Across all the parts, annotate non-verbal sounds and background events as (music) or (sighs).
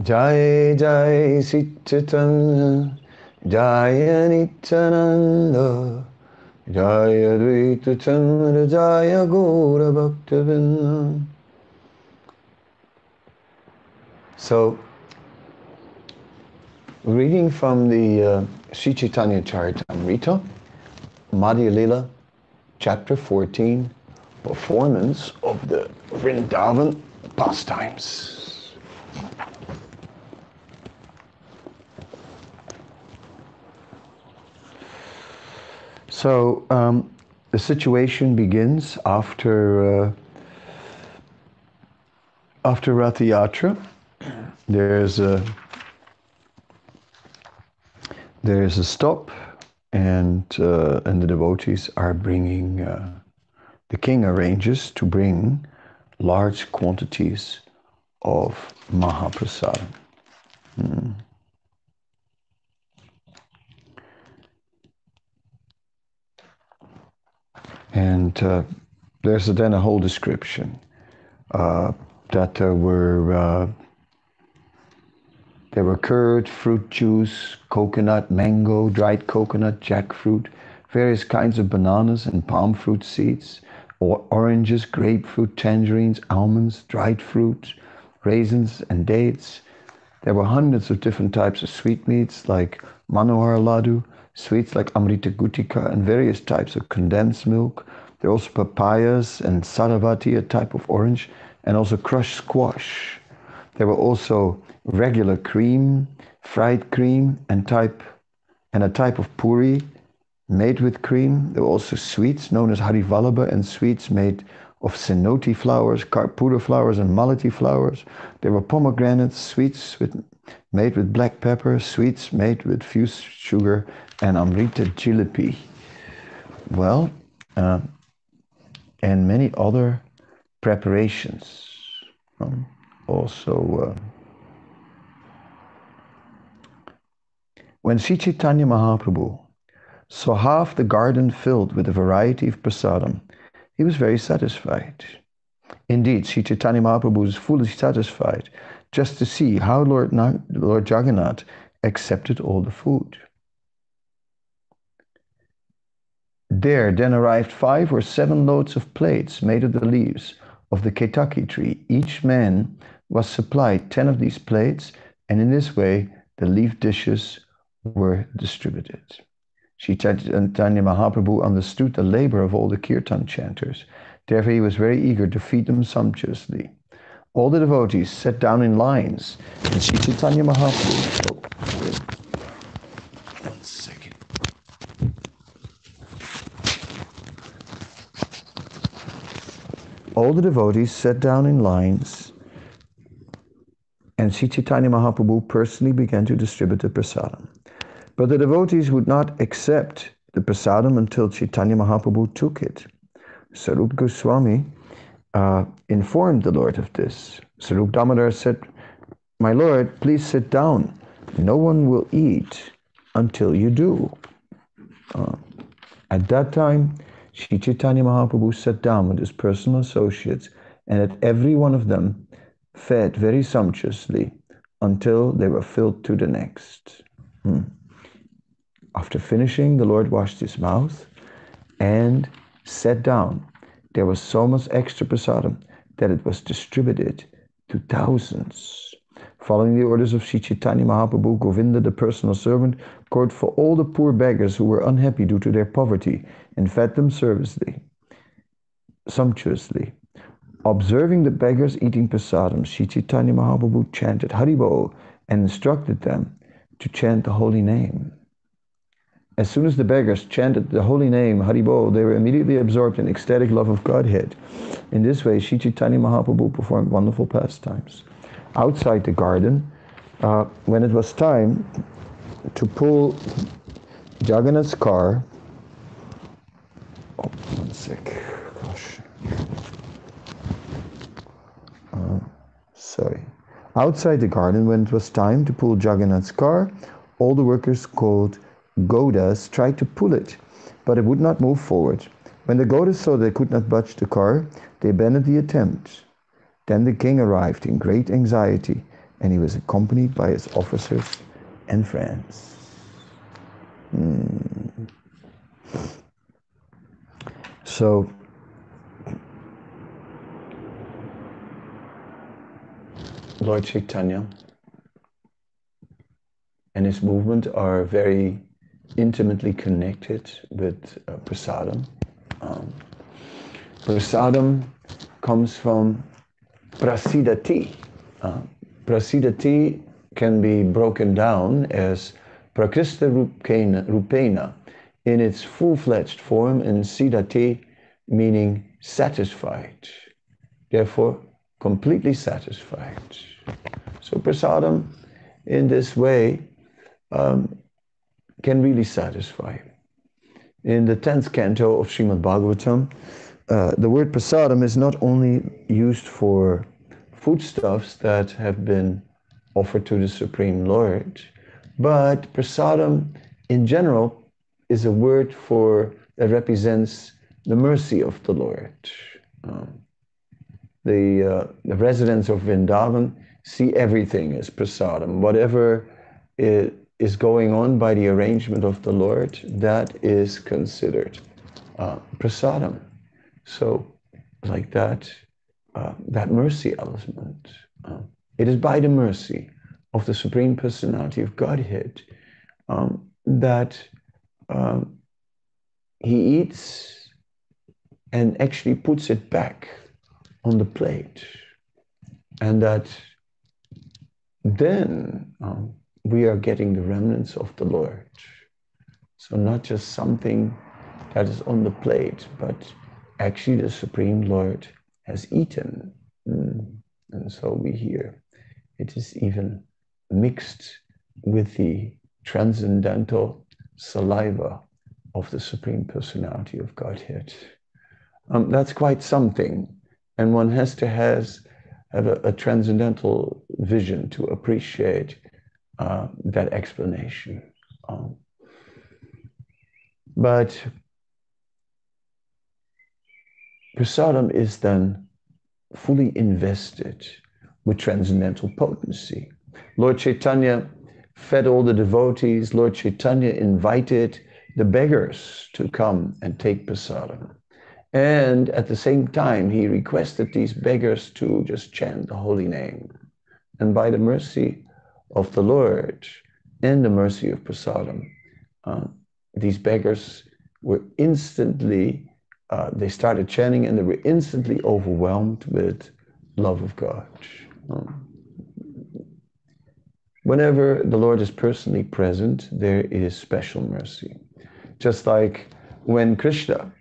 Jai Jai Sri Chaitanya Jaya Nityananda Jaya Advaita Chandra. Jaya Gaura Bhaktavinda So, reading from the uh, Sri Chaitanya Madhya chapter 14, performance of the Vrindavan pastimes. So um, the situation begins after uh, after Rath Yatra. There's a there's a stop, and uh, and the devotees are bringing. Uh, the king arranges to bring large quantities of Mahaprasad. Hmm. And uh, there's then a whole description uh, that there were uh, there were curd, fruit juice, coconut, mango, dried coconut, jackfruit, various kinds of bananas and palm fruit seeds, or oranges, grapefruit, tangerines, almonds, dried fruit, raisins, and dates. There were hundreds of different types of sweetmeats like manohar ladu, sweets like amrita gutika, and various types of condensed milk. There are also papayas and saravati, a type of orange, and also crushed squash. There were also regular cream, fried cream, and type and a type of puri made with cream. There were also sweets known as harivalabha and sweets made of senoti flowers, karpura flowers, and malati flowers. There were pomegranates, sweets with, made with black pepper, sweets made with fused sugar, and amrita jilipi. Well, uh, and many other preparations. Um, also, uh, when Sri Chaitanya Mahaprabhu saw half the garden filled with a variety of prasadam, he was very satisfied. Indeed, Sri Chaitanya Mahaprabhu was fully satisfied just to see how Lord, Lord Jagannath accepted all the food. There then arrived five or seven loads of plates made of the leaves of the Ketaki tree. Each man was supplied ten of these plates, and in this way the leaf dishes were distributed. Sri Chaitanya Mahaprabhu understood the labor of all the kirtan chanters. Therefore, he was very eager to feed them sumptuously. All the devotees sat down in lines, and Sri Chaitanya Mahaprabhu. All the devotees sat down in lines, and Sri Chaitanya Mahaprabhu personally began to distribute the prasadam. But the devotees would not accept the prasadam until Chaitanya Mahaprabhu took it. Swarup Goswami uh, informed the Lord of this. Swarup Damodar said, My Lord, please sit down. No one will eat until you do. Uh, at that time, Sri Chaitanya Mahaprabhu sat down with his personal associates, and at every one of them fed very sumptuously until they were filled to the next. Hmm. After finishing, the Lord washed his mouth and sat down. There was so much extra prasadam that it was distributed to thousands. Following the orders of Sri Chaitanya Mahaprabhu, Govinda, the personal servant, called for all the poor beggars who were unhappy due to their poverty and fed them servicely, sumptuously. Observing the beggars eating prasadam, Sri Chaitanya Mahaprabhu chanted Haribol and instructed them to chant the holy name. As soon as the beggars chanted the holy name, Haribol, they were immediately absorbed in ecstatic love of Godhead. In this way, Sri Chaitanya Mahaprabhu performed wonderful pastimes. Outside the garden, uh, when it was time to pull Jagannath's car, oh, one sec, gosh. Uh, sorry. Outside the garden, when it was time to pull Jagannath's car, all the workers called Gaudas tried to pull it, but it would not move forward. When the Gaudas saw they could not budge the car, they abandoned the attempt. Then the king arrived in great anxiety and he was accompanied by his officers and friends. Hmm. So, Lord Chaitanya and his movement are very intimately connected with uh, prasadam. Um, prasadam comes from prasidati. Uh, prasidati can be broken down as prakrista rupena, rupena in its full-fledged form and sidati meaning satisfied. Therefore, completely satisfied. So prasadam in this way um, can really satisfy. In the 10th canto of Srimad Bhagavatam, uh, the word prasadam is not only used for foodstuffs that have been offered to the Supreme Lord, but prasadam in general is a word for that represents the mercy of the Lord. Um, the, uh, the residents of Vrindavan see everything as prasadam. Whatever it, is going on by the arrangement of the Lord, that is considered uh, prasadam. So, like that, uh, that mercy element. Uh, it is by the mercy of the Supreme Personality of Godhead um, that um, he eats and actually puts it back on the plate. And that then um, we are getting the remnants of the Lord. So, not just something that is on the plate, but actually the Supreme Lord has eaten. Mm. And so we hear it is even mixed with the transcendental saliva of the Supreme Personality of Godhead. Um, that's quite something. And one has to has, have a, a transcendental vision to appreciate uh, that explanation. Um, but prasadam is then fully invested with transcendental potency. Lord Chaitanya fed all the devotees. Lord Chaitanya invited the beggars to come and take prasadam. And at the same time, he requested these beggars to just chant the holy name. And by the mercy of the Lord and the mercy of prasadam, uh, these beggars were instantly, uh, they started chanting and they were instantly overwhelmed with love of God. Um, whenever the Lord is personally present, there is special mercy. Just like when Krishna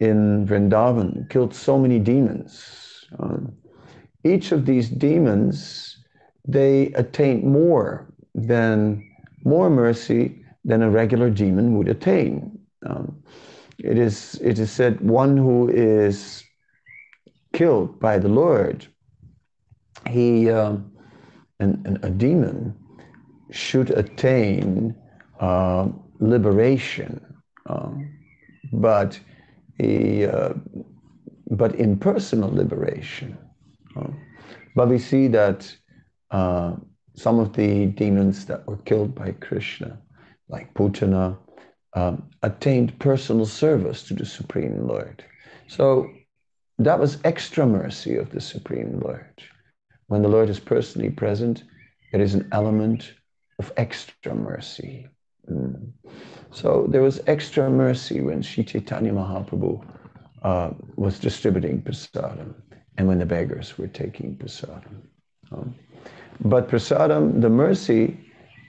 in Vrindavan killed so many demons, um, each of these demons they attain more than more mercy than a regular demon would attain. Um, it is it is said one who is killed by the Lord, he um, and, and, a demon should attain uh, liberation, um, but he, uh, but impersonal liberation. Uh, but we see that uh, some of the demons that were killed by Krishna, like Putana, um, attained personal service to the Supreme Lord. So that was extra mercy of the Supreme Lord. When the Lord is personally present, it is an element of extra mercy. Mm. So there was extra mercy when Sri Chaitanya Mahaprabhu uh, was distributing prasadam and when the beggars were taking prasadam. Um, but prasadam, the mercy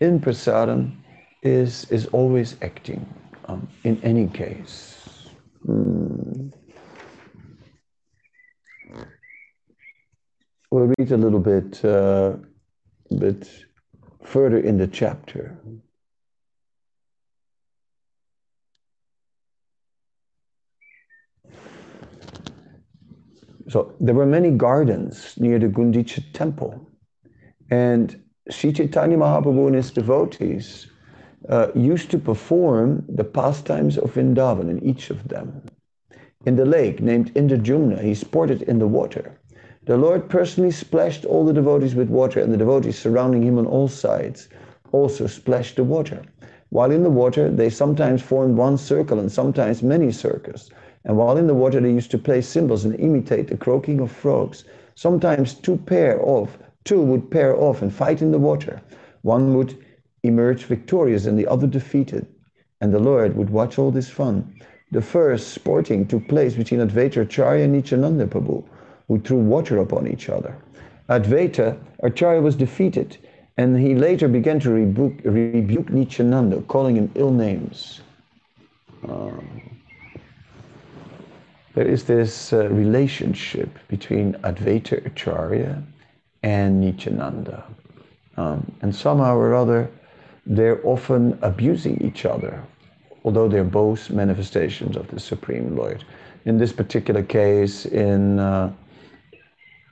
in prasadam is, is always acting um, in any case. Mm. We'll read a little bit, uh, bit further in the chapter. So there were many gardens near the Gundicha temple and Sri Chaitanya Mahaprabhu and his devotees uh, used to perform the pastimes of Vrindavan in each of them. In the lake named Indradyumna, he sported in the water. The Lord personally splashed all the devotees with water, and the devotees surrounding him on all sides also splashed the water. While in the water, they sometimes formed one circle and sometimes many circles. And while in the water, they used to play cymbals and imitate the croaking of frogs. Sometimes two pair off, two would pair off and fight in the water. One would emerge victorious and the other defeated. And the Lord would watch all this fun. The first sporting took place between Advaita Acharya and Nityananda Prabhu who threw water upon each other. Advaita, Acharya was defeated, and he later began to rebuke, rebuke calling him ill names. Um, there is this uh, relationship between Advaita Acharya and Nityananda. Um, and somehow or other, they're often abusing each other, although they're both manifestations of the Supreme Lord. In this particular case, in uh,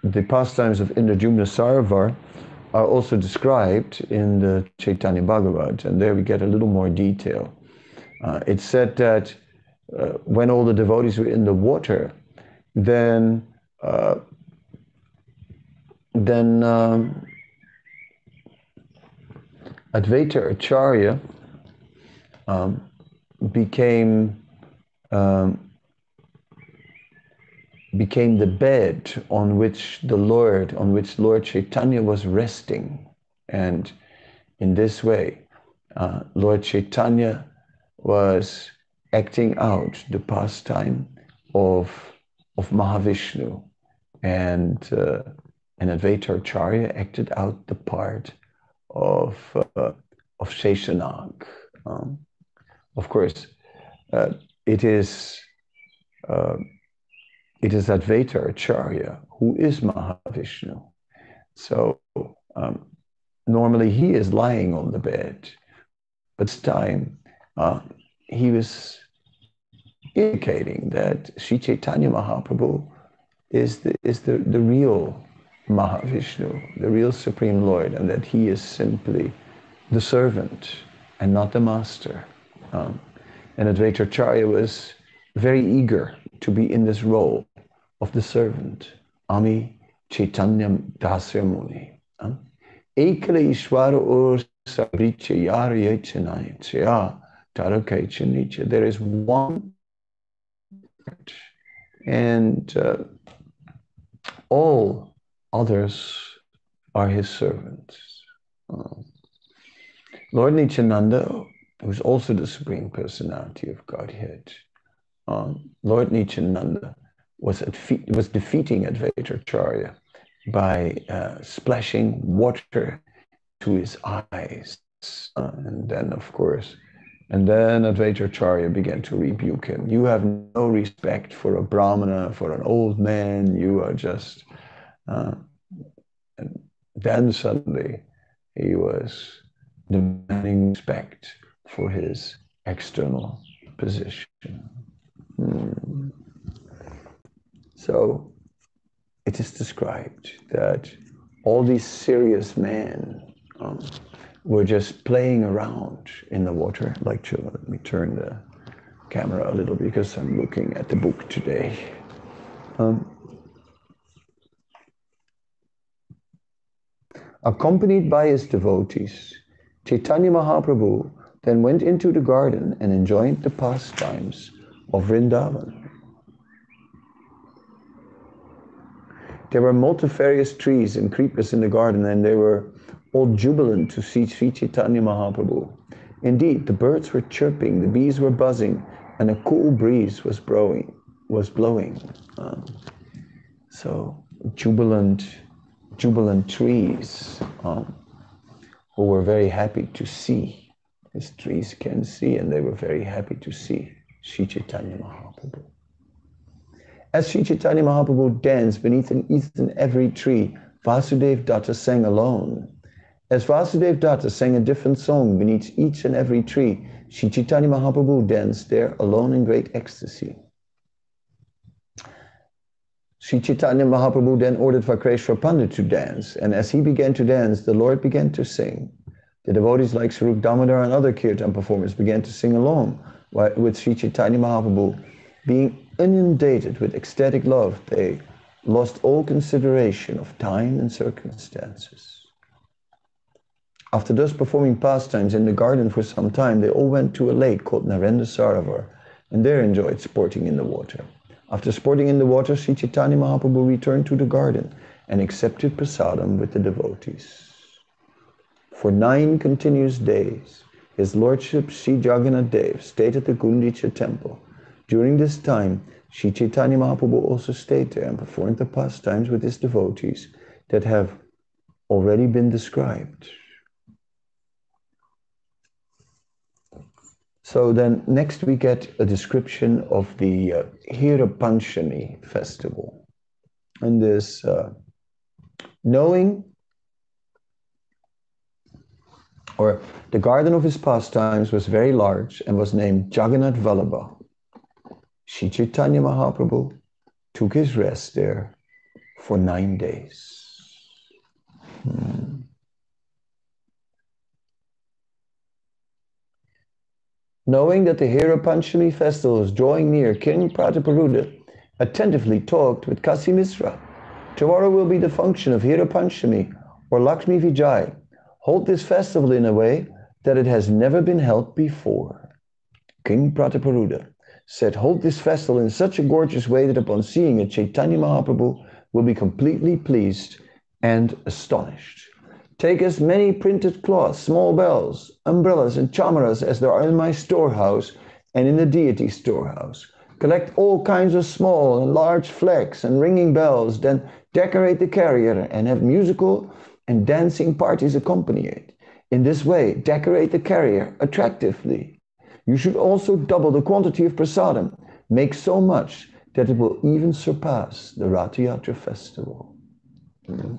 the pastimes of Indradyumna Sarovar are also described in the Chaitanya Bhagavat, and there we get a little more detail. Uh, it's said that uh, when all the devotees were in the water, then uh, then um, Advaita Acharya um, became um, became the bed on which the Lord, on which Lord Chaitanya was resting. And in this way, uh, Lord Chaitanya was acting out the pastime of, of Mahavishnu. And, uh, and Advaita Acharya acted out the part of, uh, of Sheshanag. Um, of course, uh, it is uh, it is Advaita Acharya who is Mahavishnu. So um, normally he is lying on the bed, but this time uh, he was indicating that Sri Chaitanya Mahaprabhu is the, is the, the real Mahavishnu, the real Supreme Lord, and that he is simply the servant and not the master. Um, and Advaita Acharya was very eager to be in this role of the servant, Ami Chaitanyam Dasya Muni. Ekala Ishvara Ur Sabricha Yara Yachanaya Tarakaichanicha. There is one and uh, all others are his servants. Uh, Lord Nityananda, who is also the Supreme Personality of Godhead, um, Lord Nityananda was, was defeating Advaita Acharya by uh, splashing water to his eyes. Uh, and then, of course, and then Advaita Acharya began to rebuke him. You have no respect for a Brahmana, for an old man. You are just. Uh, then suddenly he was demanding respect for his external position. Hmm. So it is described that all these serious men um, were just playing around in the water. Like, children. let me turn the camera a little because I'm looking at the book today. Um, accompanied by his devotees, Chaitanya Mahaprabhu then went into the garden and enjoyed the pastimes of Vrindavan. There were multifarious trees and creepers in the garden, and they were all jubilant to see Sri Chaitanya Mahaprabhu. Indeed, the birds were chirping, the bees were buzzing, and a cool breeze was blowing. Was blowing. Um, so jubilant, jubilant trees um, who were very happy to see, as trees can see, and they were very happy to see Sri Chaitanya Mahaprabhu. As Sri Chaitanya Mahaprabhu danced beneath an and every tree, Vasudev Datta sang alone. As Vasudev Datta sang a different song beneath each and every tree, Sri Chaitanya Mahaprabhu danced there alone in great ecstasy. Sri Chaitanya Mahaprabhu then ordered Vakreshwar Pandit to dance, and as he began to dance, the Lord began to sing. The devotees like Swarup Damodar and other kirtan performers began to sing along with Sri Chaitanya Mahaprabhu being inundated with ecstatic love, they lost all consideration of time and circumstances. After thus performing pastimes in the garden for some time, they all went to a lake called Narendra Sarovar and there enjoyed sporting in the water. After sporting in the water, Sri Chaitanya Mahaprabhu returned to the garden and accepted prasadam with the devotees. For nine continuous days, his lordship Sri Jagannath Dev stayed at the Gundicha temple. During this time, Sri Chaitanya Mahaprabhu also stayed there and performed the pastimes with his devotees that have already been described. So then next we get a description of the uh, Hira Panchami festival. And this uh, knowing or the garden of his pastimes was very large and was named Jagannath Vallabha. Sri Chaitanya Mahaprabhu took his rest there for nine days. Hmm. Knowing that the Hira Panchami festival was drawing near, King Prataparudra attentively talked with Kasi Misra. Tomorrow will be the function of Hira Panchami or Lakshmi Vijay. Hold this festival in a way that it has never been held before. King Prataparudra said, Hold this festival in such a gorgeous way that upon seeing it, Chaitanya Mahaprabhu will be completely pleased and astonished. Take as many printed cloths, small bells, umbrellas, and chamaras as there are in my storehouse and in the deity storehouse. Collect all kinds of small and large flags and ringing bells, then decorate the carrier and have musical and dancing parties accompany it. In this way, decorate the carrier attractively. You should also double the quantity of prasadam. Make so much that it will even surpass the Ratha festival. Mm-hmm.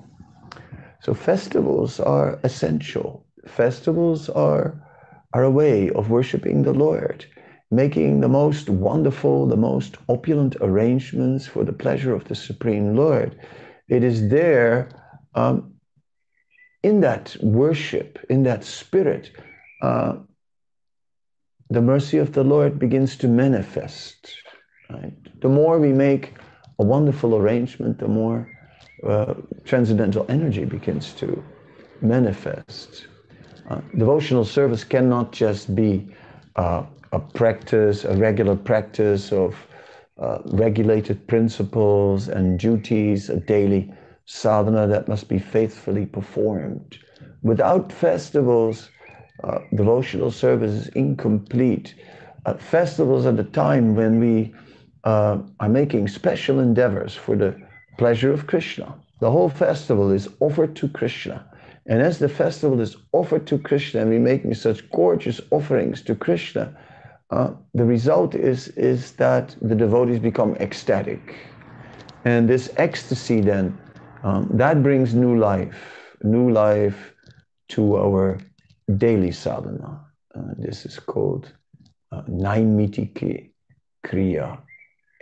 So festivals are essential. Festivals are, are a way of worshiping the Lord, making the most wonderful, the most opulent arrangements for the pleasure of the Supreme Lord. It is there um, in that worship, in that spirit, uh, the mercy of the Lord begins to manifest. Right? The more we make a wonderful arrangement, the more uh, transcendental energy begins to manifest. Uh, devotional service cannot just be uh, a practice, a regular practice of uh, regulated principles and duties, a daily sadhana that must be faithfully performed. Without festivals, uh, devotional service is incomplete. Festivals are the time when we are making special endeavors for the pleasure of Krishna. The whole festival is offered to Krishna. And as the festival is offered to Krishna, and we making such gorgeous offerings to Krishna, uh, the result is, is that the devotees become ecstatic. And this ecstasy then, um, that brings new life, new life to our daily sadhana. Uh, this is called uh, Kriya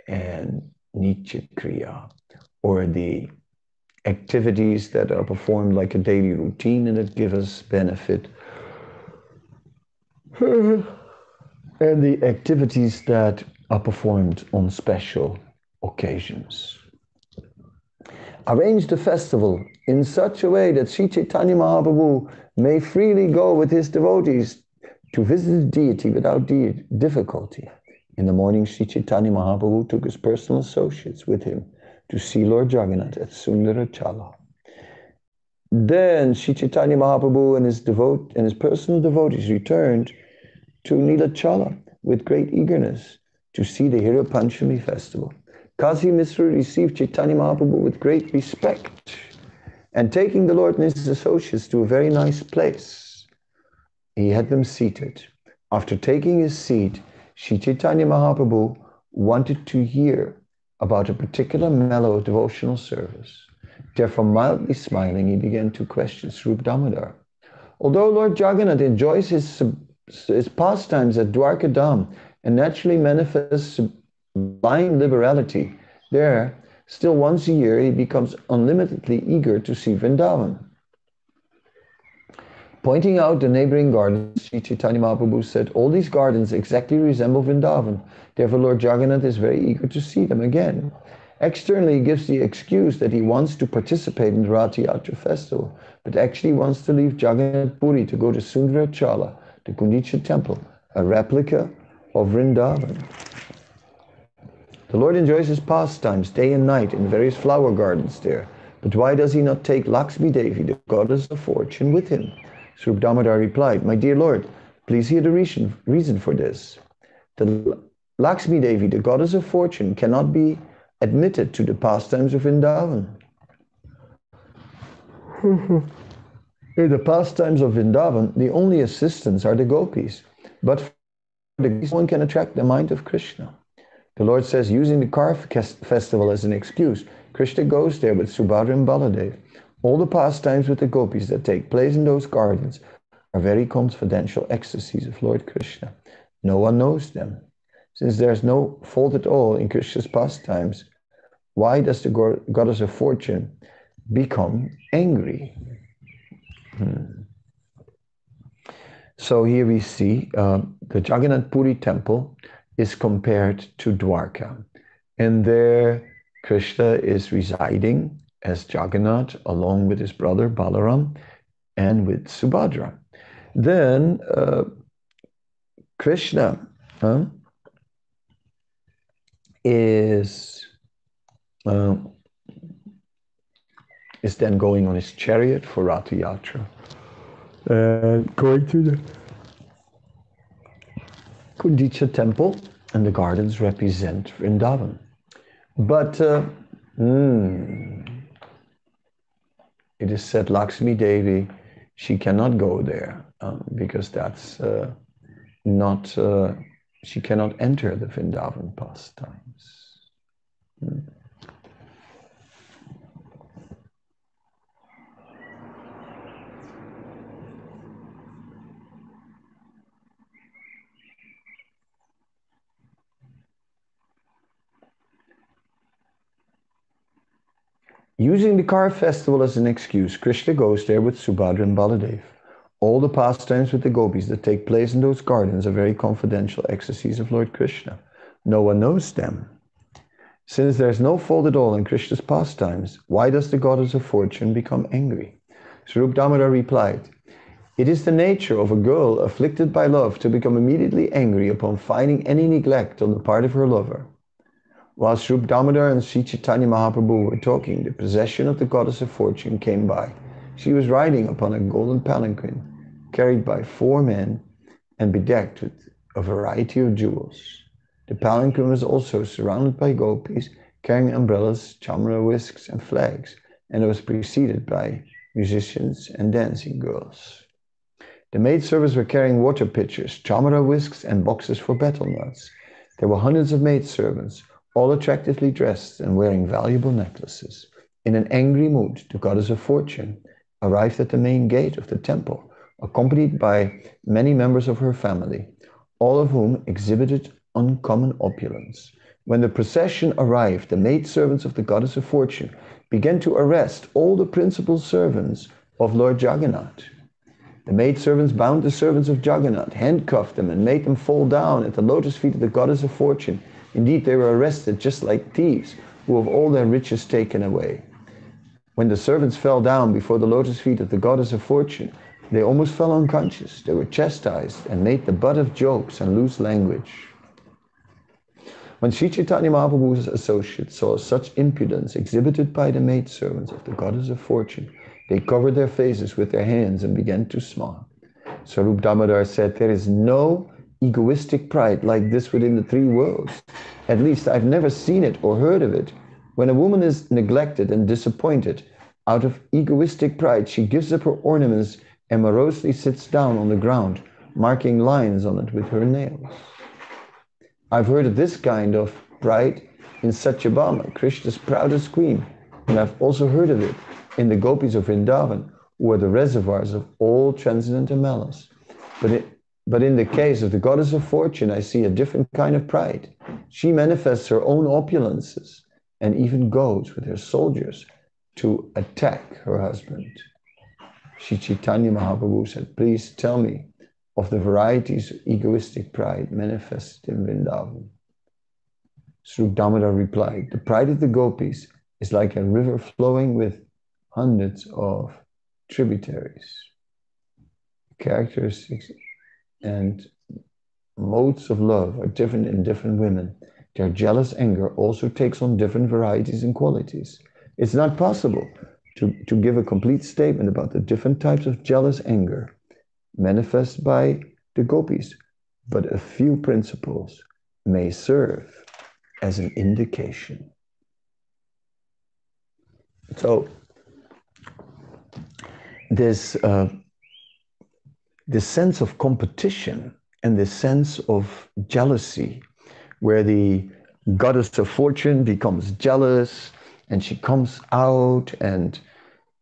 and Nitya Kriya or the activities that are performed like a daily routine and that give us benefit. (sighs) and the activities that are performed on special occasions. Arrange the festival in such a way that Sri Chaitanya Mahaprabhu may freely go with his devotees to visit the deity without difficulty. In the morning, Sri Chaitanya Mahaprabhu took his personal associates with him to see Lord Jagannath at Sundarachala. Then Sri Chaitanya Mahaprabhu and his, devote, and his personal devotees returned to Nilachala with great eagerness to see the Hira Panchami festival. Kasi Misra received Chaitanya Mahaprabhu with great respect and taking the Lord and his associates to a very nice place, he had them seated. After taking his seat, Sri Chaitanya Mahaprabhu wanted to hear about a particular mellow devotional service. Therefore, mildly smiling, he began to question Swarup Damodar. Although Lord Jagannath enjoys his, his pastimes at Dwarkadham and naturally manifests sublime liberality there, still once a year he becomes unlimitedly eager to see Vrindavan. Pointing out the neighboring gardens, Sri Chaitanya Mahaprabhu said, all these gardens exactly resemble Vrindavan. Therefore, Lord Jagannath is very eager to see them again. Externally, he gives the excuse that he wants to participate in the Rath Yatra festival, but actually wants to leave Jagannath Puri to go to Sundarachala, the Gundicha temple, a replica of Vrindavan. The Lord enjoys his pastimes day and night in various flower gardens there, but why does he not take Lakshmi Devi, the goddess of fortune, with him? Damodar replied, My dear Lord, please hear the reason, reason for this. The Lakshmi Devi, the goddess of fortune, cannot be admitted to the pastimes of Vrindavan. (laughs) In the pastimes of Vrindavan, the only assistants are the gopis, but the one can attract the mind of Krishna. The Lord says, using the car festival as an excuse, Krishna goes there with Subhadra and Baladev. All the pastimes with the gopis that take place in those gardens are very confidential ecstasies of Lord Krishna. No one knows them. Since there's no fault at all in Krishna's pastimes, why does the goddess of fortune become angry? Hmm. So here we see uh, the Jagannath Puri temple is compared to Dwarka. And there Krishna is residing as Jagannath along with his brother Balaram and with Subhadra. Then uh, Krishna huh, is uh, is then going on his chariot for Rath Yatra and going to the Gundicha temple and the gardens represent Vrindavan. But uh, mm, it is said Lakshmi Devi, she cannot go there um, because that's uh, not, uh, she cannot enter the Vrindavan pastimes. Mm. Using the car festival as an excuse, Krishna goes there with Subhadra and Baladev. All the pastimes with the gopis that take place in those gardens are very confidential ecstasies of Lord Krishna. No one knows them. Since there is no fault at all in Krishna's pastimes, why does the goddess of fortune become angry? Swarup Damodar replied, It is the nature of a girl afflicted by love to become immediately angry upon finding any neglect on the part of her lover. While Swarup Damodar and Sri Chaitanya Mahaprabhu were talking, the possession of the goddess of fortune came by. She was riding upon a golden palanquin, carried by four men and bedecked with a variety of jewels. The palanquin was also surrounded by gopis carrying umbrellas, chamra whisks, and flags, and it was preceded by musicians and dancing girls. The maid servants were carrying water pitchers, chamra whisks, and boxes for betel nuts. There were hundreds of maid servants all attractively dressed and wearing valuable necklaces. In an angry mood, the goddess of fortune arrived at the main gate of the temple, accompanied by many members of her family, all of whom exhibited uncommon opulence. When the procession arrived, the maidservants of the goddess of fortune began to arrest all the principal servants of Lord Jagannath. The maidservants bound the servants of Jagannath, handcuffed them, and made them fall down at the lotus feet of the goddess of fortune Indeed, they were arrested just like thieves who have all their riches taken away. When the servants fell down before the lotus feet of the goddess of fortune, they almost fell unconscious. They were chastised and made the butt of jokes and loose language. When Sri Chaitanya Mahaprabhu's associates saw such impudence exhibited by the maidservants of the goddess of fortune, they covered their faces with their hands and began to smile. Swarup Damodar said, There is no egoistic pride like this within the three worlds. At least I've never seen it or heard of it. When a woman is neglected and disappointed, out of egoistic pride, she gives up her ornaments and morosely sits down on the ground, marking lines on it with her nails. I've heard of this kind of pride in Satyabhama, Krishna's proudest queen, and I've also heard of it in the gopis of Vrindavan, who are the reservoirs of all transcendental malice. But it, but in the case of the goddess of fortune, I see a different kind of pride. She manifests her own opulences and even goes with her soldiers to attack her husband. Sri Chaitanya Mahaprabhu said, Please tell me of the varieties of egoistic pride manifested in Vrindavan. Sri Damodar replied, The pride of the gopis is like a river flowing with hundreds of tributaries. Characteristics and modes of love are different in different women. Their jealous anger also takes on different varieties and qualities. It's not possible to, to give a complete statement about the different types of jealous anger manifest by the gopis, but a few principles may serve as an indication. So, this, uh, this sense of competition and this sense of jealousy, where the goddess of fortune becomes jealous and she comes out and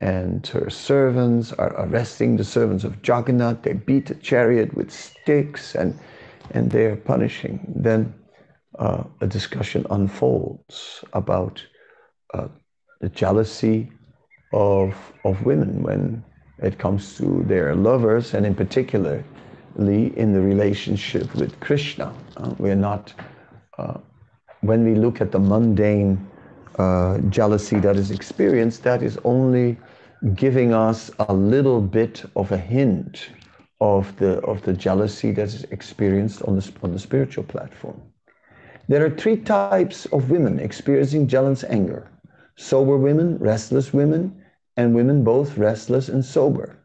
and her servants are arresting the servants of Jagannath. They beat the chariot with sticks and and they are punishing. Then uh, a discussion unfolds about uh, the jealousy of, of women when it comes to their lovers, and in particularly in the relationship with Krishna. Uh, we're not, uh, when we look at the mundane uh, jealousy that is experienced, that is only giving us a little bit of a hint of the, of the jealousy that is experienced on the, on the spiritual platform. There are three types of women experiencing jealous anger sober women, restless women, and women both restless and sober.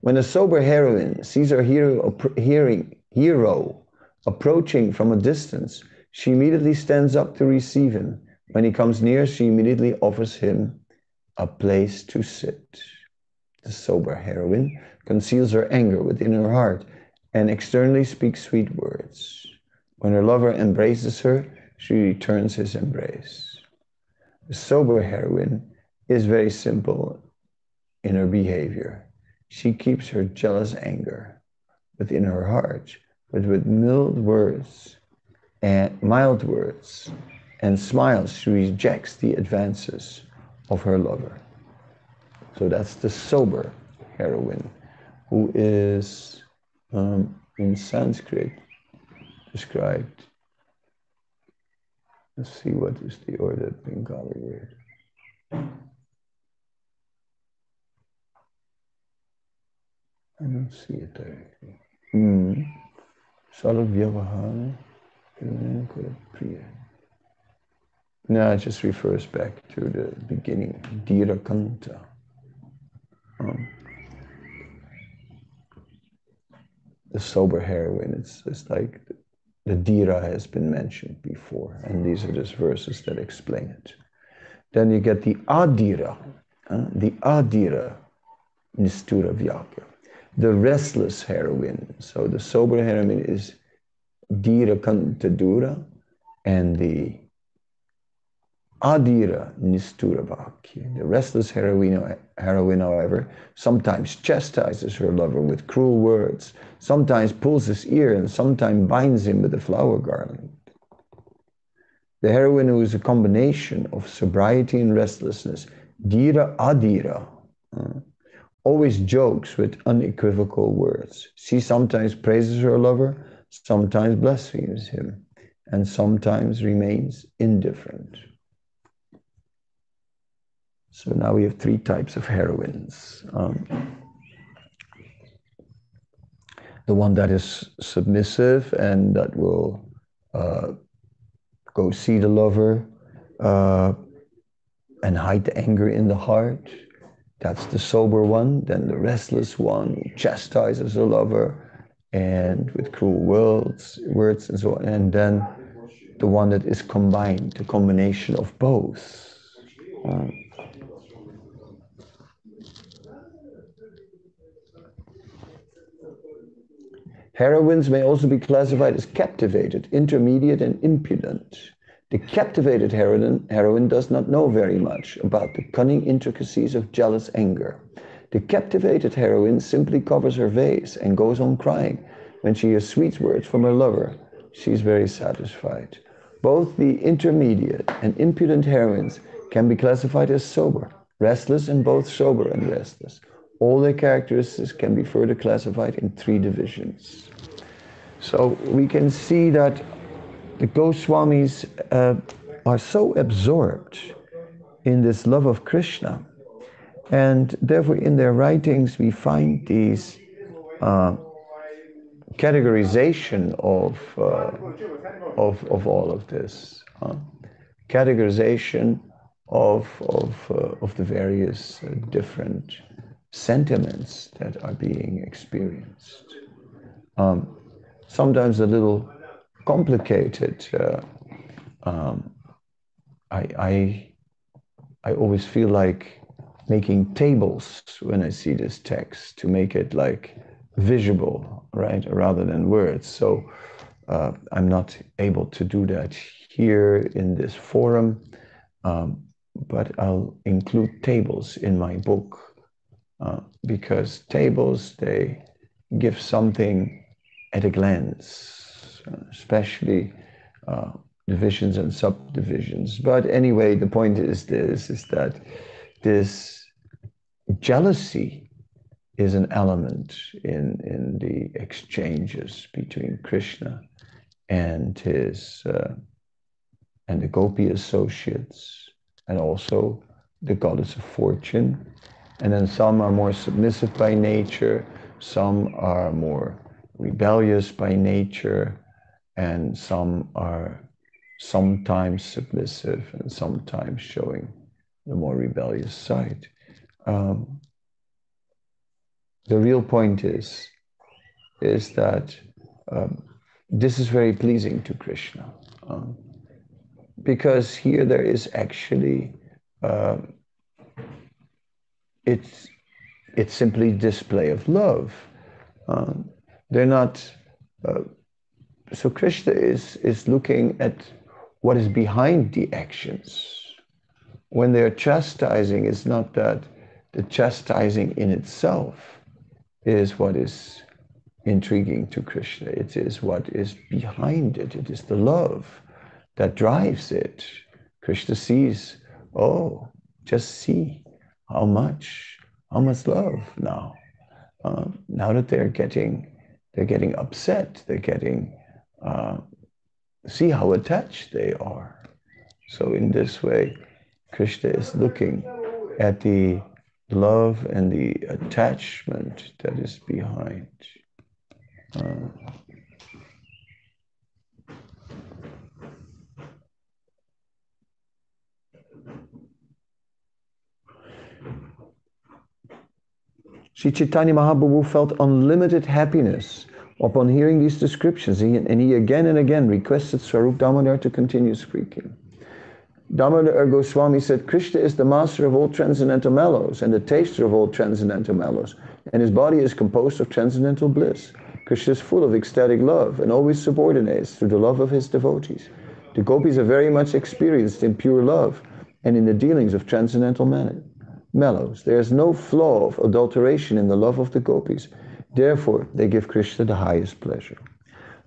When a sober heroine sees her hero, hearing, hero approaching from a distance, she immediately stands up to receive him. When he comes near, she immediately offers him a place to sit. The sober heroine conceals her anger within her heart and externally speaks sweet words. When her lover embraces her, she returns his embrace. The sober heroine is very simple in her behavior. She keeps her jealous anger within her heart, but with mild words and mild words and smiles, she rejects the advances of her lover. So that's the sober heroine, who is um, in Sanskrit described Let's see what is the order of Bengali word. I don't see it directly. Hmm. Salavyavahana Priya. No, it just refers back to the beginning, Dhirakanta. Um, the sober heroine, it's, it's like the Dhira has been mentioned before, and these are just verses that explain it. Then you get the Adira, uh, the Adira Nistura Vyakya, the restless heroine. So the sober heroine is Dhira Kantadura, and the Adira Nisturavakya. The restless heroine, heroine, however, sometimes chastises her lover with cruel words, sometimes pulls his ear, and sometimes binds him with a flower garland. The heroine who is a combination of sobriety and restlessness, Dira Adira, uh, always jokes with unequivocal words. She sometimes praises her lover, sometimes blasphemes him, and sometimes remains indifferent. So now we have three types of heroines. Um, the one that is submissive and that will uh, go see the lover uh, and hide the anger in the heart. That's the sober one. Then the restless one chastises the lover and with cruel words, words and so on. And then the one that is combined, the combination of both. Um, Heroines may also be classified as captivated, intermediate, and impudent. The captivated heroine, heroine does not know very much about the cunning intricacies of jealous anger. The captivated heroine simply covers her face and goes on crying. When she hears sweet words from her lover, she is very satisfied. Both the intermediate and impudent heroines can be classified as sober, restless, and both sober and restless. All their characteristics can be further classified in three divisions. So we can see that the Goswamis uh, are so absorbed in this love of Krishna. And therefore, in their writings, we find these uh, categorization of, uh, of, of all of this, categorization of, of, uh, of the various uh, different sentiments that are being experienced. Um, sometimes a little complicated. Uh, um, I, I, I always feel like making tables when I see this text to make it like visible, right, rather than words. So uh, I'm not able to do that here in this forum, um, but I'll include tables in my book uh, because tables they give something at a glance, especially uh, divisions and subdivisions. But anyway, the point is this: is that this jealousy is an element in in the exchanges between Krishna and his uh, and the gopi associates, and also the goddess of fortune. And then some are more submissive by nature, some are more rebellious by nature, and some are sometimes submissive and sometimes showing the more rebellious side. Um, the real point is, is that um, this is very pleasing to Krishna. Um, because here there is actually, uh, it's, it's simply display of love. Um, they're not. Uh, so Krishna is is looking at what is behind the actions. When they're chastising, it's not that the chastising in itself is what is intriguing to Krishna. It is what is behind it. It is the love that drives it. Krishna sees, oh, just see how much, how much love now. Uh, now that they're getting they're getting upset. They're getting, uh, see how attached they are. So, in this way, Krishna is looking at the love and the attachment that is behind. Uh, Sri Chaitanya Mahaprabhu felt unlimited happiness upon hearing these descriptions, he, and he again and again requested Swarup Damodar to continue speaking. Damodar Goswami said, Krishna is the master of all transcendental mellows and the taster of all transcendental mellows, and his body is composed of transcendental bliss. Krishna is full of ecstatic love and always subordinates to the love of his devotees. The gopis are very much experienced in pure love and in the dealings of transcendental mellows. There is no flaw of adulteration in the love of the gopis. Therefore, they give Krishna the highest pleasure.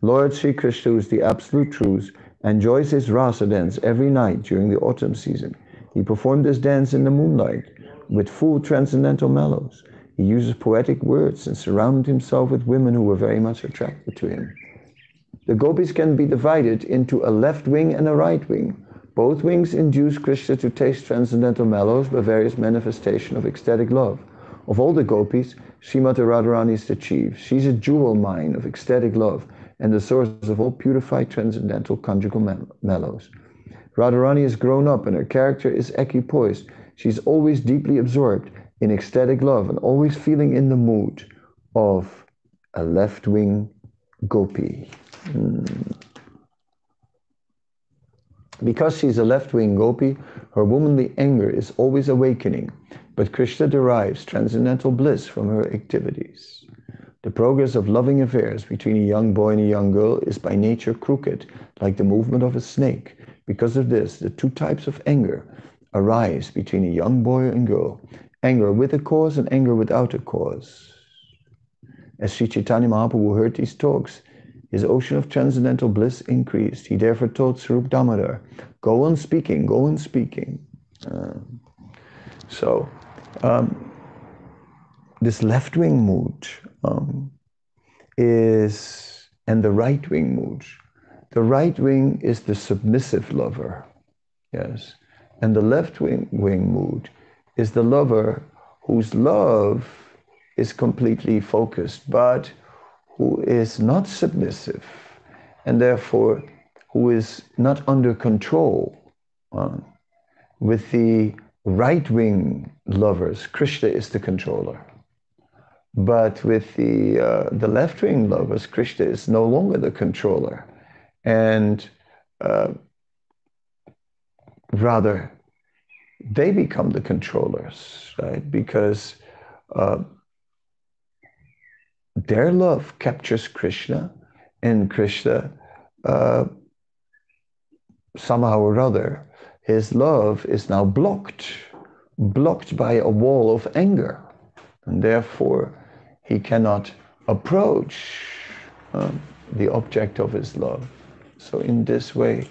Lord Sri Krishna, who is the absolute truth, enjoys his rasa dance every night during the autumn season. He performed this dance in the moonlight with full transcendental mellows. He uses poetic words and surrounded himself with women who were very much attracted to him. The gopis can be divided into a left wing and a right wing. Both wings induce Krishna to taste transcendental mellows by various manifestations of ecstatic love. Of all the gopis, Srimati Radharani is the chief. She's a jewel mine of ecstatic love and the source of all purified transcendental conjugal mellows. Radharani has grown up and her character is equipoised. She's always deeply absorbed in ecstatic love and always feeling in the mood of a left wing gopi. Mm. Because she's a left wing gopi, her womanly anger is always awakening, but Krishna derives transcendental bliss from her activities. The progress of loving affairs between a young boy and a young girl is by nature crooked, like the movement of a snake. Because of this, the two types of anger arise between a young boy and girl anger with a cause and anger without a cause. As Sri Chaitanya Mahaprabhu heard these talks, his ocean of transcendental bliss increased. He therefore told Swarup Damodar, Go on speaking, go on speaking. Uh, so, um, this left wing mood um, is, and the right wing mood, the right wing is the submissive lover, yes, and the left wing, wing mood is the lover whose love is completely focused, but who is not submissive and therefore who is not under control. Uh, with the right wing lovers, Krishna is the controller. But with the, uh, the left wing lovers, Krishna is no longer the controller. And uh, rather, they become the controllers, right? Because uh, their love captures Krishna, and Krishna, uh, somehow or other, his love is now blocked, blocked by a wall of anger. And therefore, he cannot approach um, the object of his love. So, in this way,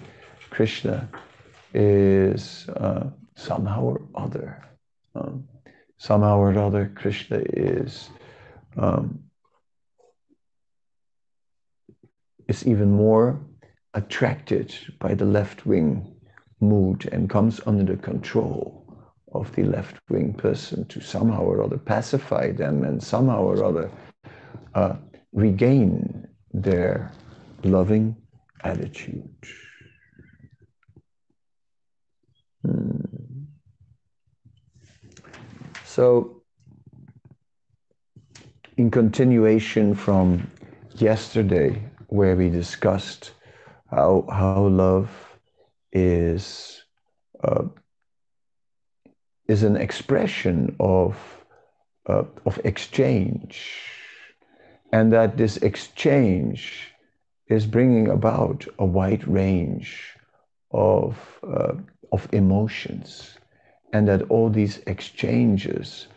Krishna is uh, somehow or other, um, somehow or other, Krishna is um, is even more attracted by the left wing mood and comes under the control of the left wing person to somehow or other pacify them and somehow or other uh, regain their loving attitude. Hmm. So, in continuation from yesterday, where we discussed how, how love is, uh, is an expression of, uh, of exchange, and that this exchange is bringing about a wide range of, uh, of emotions, and that all these exchanges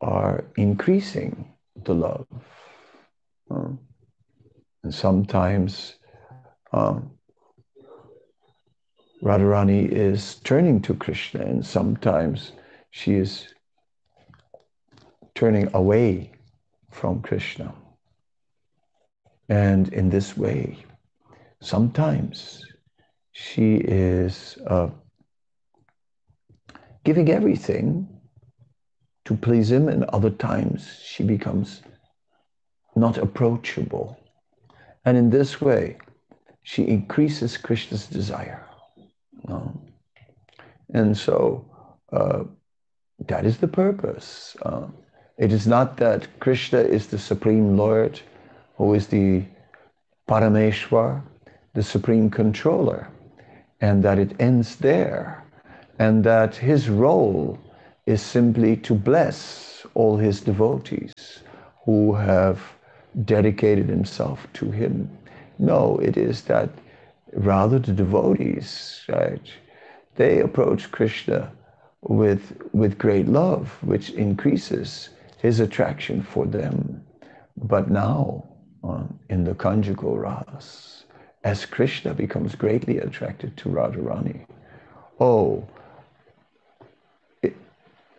are increasing the love. Uh, and sometimes um, Radharani is turning to Krishna, and sometimes she is turning away from Krishna. And in this way, sometimes she is uh, giving everything to please him, and other times she becomes not approachable. And in this way, she increases Krishna's desire. Um, and so uh, that is the purpose. Uh, it is not that Krishna is the Supreme Lord, who is the Parameshwar, the Supreme Controller, and that it ends there, and that his role is simply to bless all his devotees who have dedicated himself to him. No, it is that rather the devotees, right, they approach Krishna with, with great love, which increases his attraction for them. But now, uh, in the conjugal ras, as Krishna becomes greatly attracted to Radharani, oh,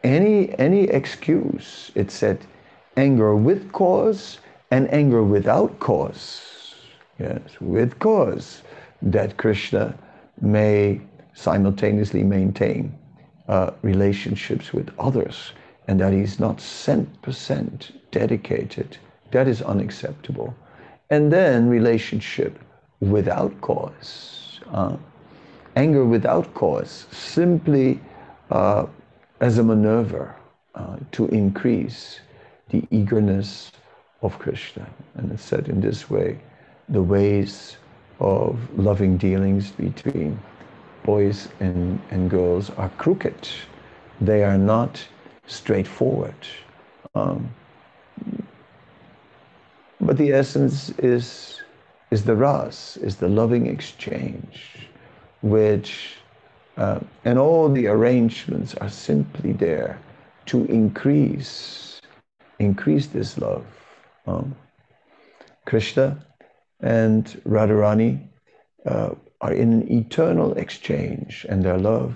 any, any excuse, it said anger with cause and anger without cause. Yes, with cause that Krishna may simultaneously maintain uh, relationships with others and that he's not 100% dedicated. That is unacceptable. And then relationship without cause. Uh, anger without cause, simply uh, as a maneuver uh, to increase the eagerness of Krishna. And it's said in this way the ways of loving dealings between boys and, and girls are crooked. They are not straightforward. Um, but the essence is, is the ras, is the loving exchange, which, uh, and all the arrangements are simply there to increase, increase this love. Um, Krishna and Radharani uh, are in an eternal exchange, and their love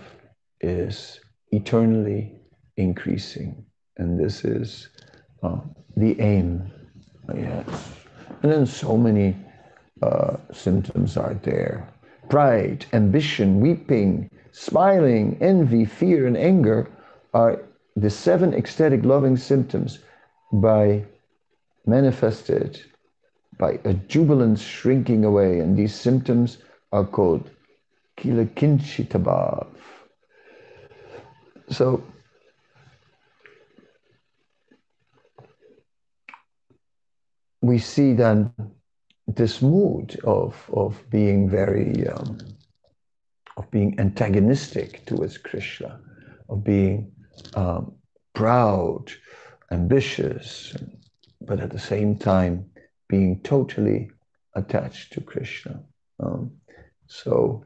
is eternally increasing. And this is uh, the aim. Yes. And then so many uh, symptoms are there. Pride, ambition, weeping, smiling, envy, fear, and anger are the seven ecstatic loving symptoms by manifested by a jubilant shrinking away, and these symptoms are called kilakinchitabhav. So we see then this mood of, of being very um, of being antagonistic towards Krishna, of being um, proud, ambitious, but at the same time being totally attached to Krishna. Um, so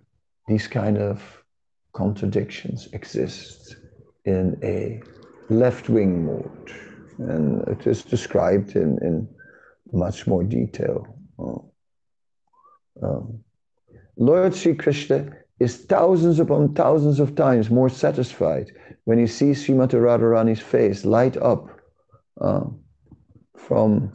these kind of contradictions exist in a left-wing mood, and it is described in, in much more detail. Um, Lord Sri Krishna is thousands upon thousands of times more satisfied when he sees Srimati Radharani's face light up uh, from,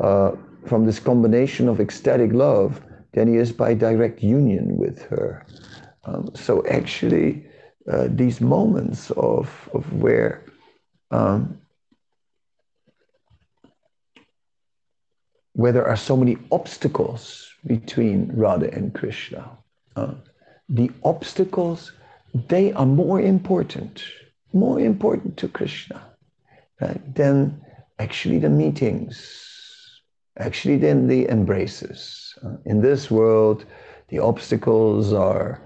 uh, from this combination of ecstatic love than he is by direct union with her. Um, so actually, uh, these moments of, of where um, where there are so many obstacles between Radha and Krishna. Uh, the obstacles, they are more important, more important to Krishna right, than actually the meetings, actually than the embraces. Uh, in this world, the obstacles are,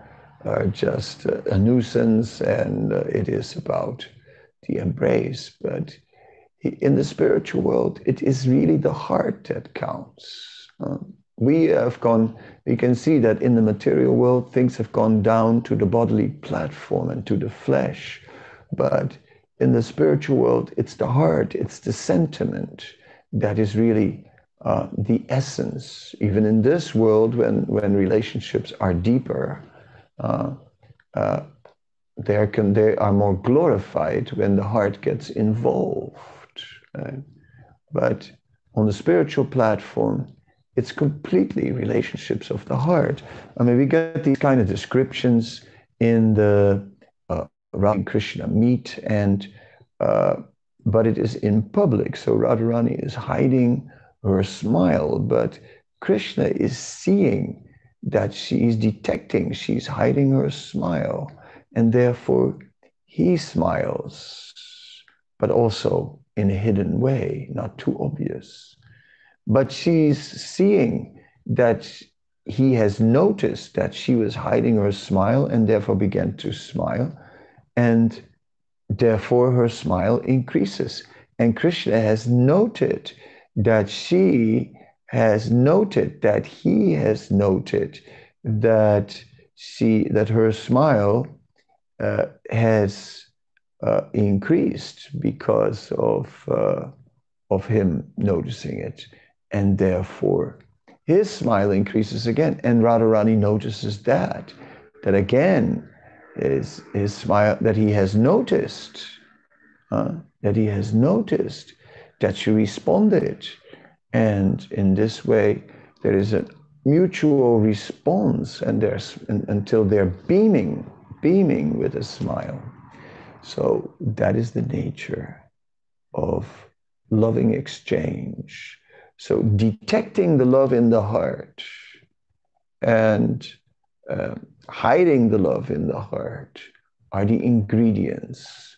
are just a, a nuisance and uh, it is about the embrace. But in the spiritual world, it is really the heart that counts. Um, we have gone, we can see that in the material world, things have gone down to the bodily platform and to the flesh. But in the spiritual world, it's the heart, it's the sentiment that is really uh, the essence. Even in this world, when, when relationships are deeper, uh, uh, they, can, they are more glorified when the heart gets involved. Right? But on the spiritual platform, it's completely relationships of the heart. I mean, we get these kind of descriptions in the uh, Radha Krishna meet, and uh, but it is in public. So Radharani is hiding her smile, but Krishna is seeing that she is detecting she's hiding her smile, and therefore he smiles, but also in a hidden way, not too obvious. But she's seeing that he has noticed that she was hiding her smile and therefore began to smile. And therefore her smile increases. And Krishna has noted that she has noted that he has noted that she that her smile uh, has uh, increased because of, uh, of him noticing it. And therefore, his smile increases again. And Radharani notices that, that again, is his smile, that he has noticed, that he has noticed that she responded. And in this way, there is a mutual response, and there's and, until they're beaming, beaming with a smile. So that is the nature of loving exchange. So detecting the love in the heart and uh, hiding the love in the heart are the ingredients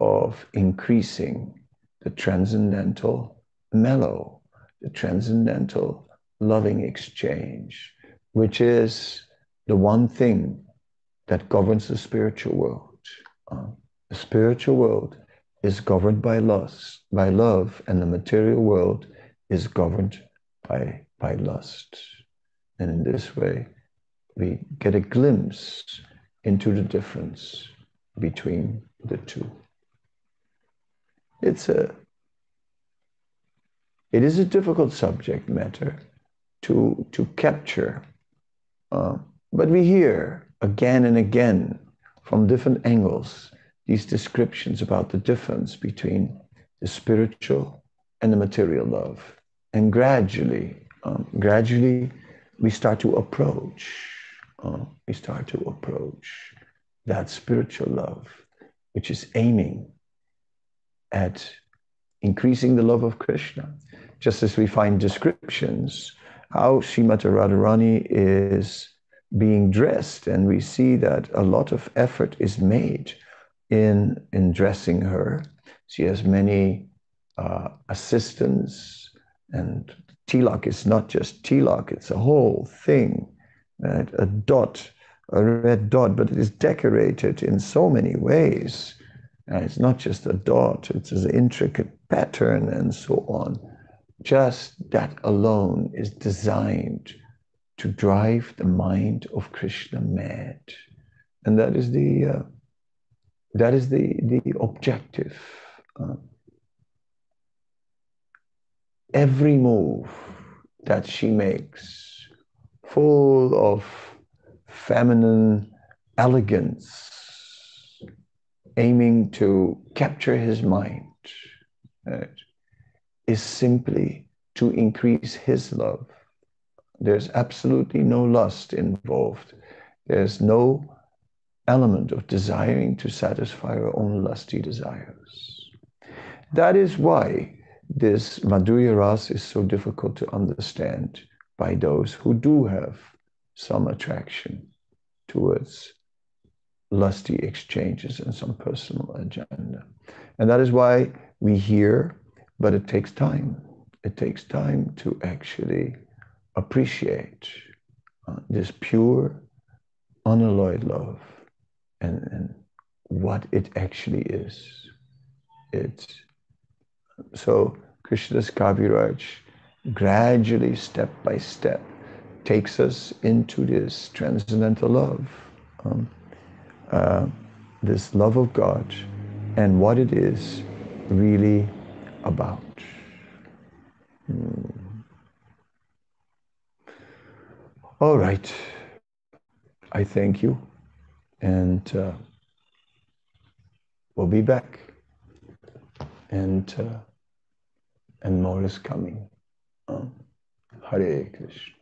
of increasing the transcendental mellow, the transcendental loving exchange, which is the one thing that governs the spiritual world. Uh, the spiritual world is governed by lust, by love, and the material world is governed by, by lust. And in this way, we get a glimpse into the difference between the two. It's a it is a difficult subject matter to to capture, uh, but we hear again and again from different angles these descriptions about the difference between the spiritual and the material love. And gradually, um, gradually, we start to approach, uh, we start to approach that spiritual love, which is aiming at increasing the love of Krishna. Just as we find descriptions how Srimati Radharani is being dressed, and we see that a lot of effort is made in, in dressing her. She has many uh, assistants, and tilak is not just tilak, it's a whole thing, right? a dot, a red dot, but it is decorated in so many ways. It's not just a dot, it's an intricate pattern and so on. Just that alone is designed to drive the mind of Krishna mad. And that is the, uh, that is the, the objective. Uh, every move that she makes, full of feminine elegance, aiming to capture his mind, right, is simply to increase his love. There's absolutely no lust involved. There's no element of desiring to satisfy our own lusty desires. That is why this Madhurya Ras is so difficult to understand by those who do have some attraction towards lusty exchanges and some personal agenda. And that is why we hear, but it takes time. It takes time to actually appreciate uh, this pure, unalloyed love and, and what it actually is. It's so Krishnadas Kaviraj gradually, step by step, takes us into this transcendental love, um, uh, this love of God, and what it is really about. Hmm. All right. I thank you, and uh, we'll be back. And uh, and more is coming. Uh, Hare Krishna.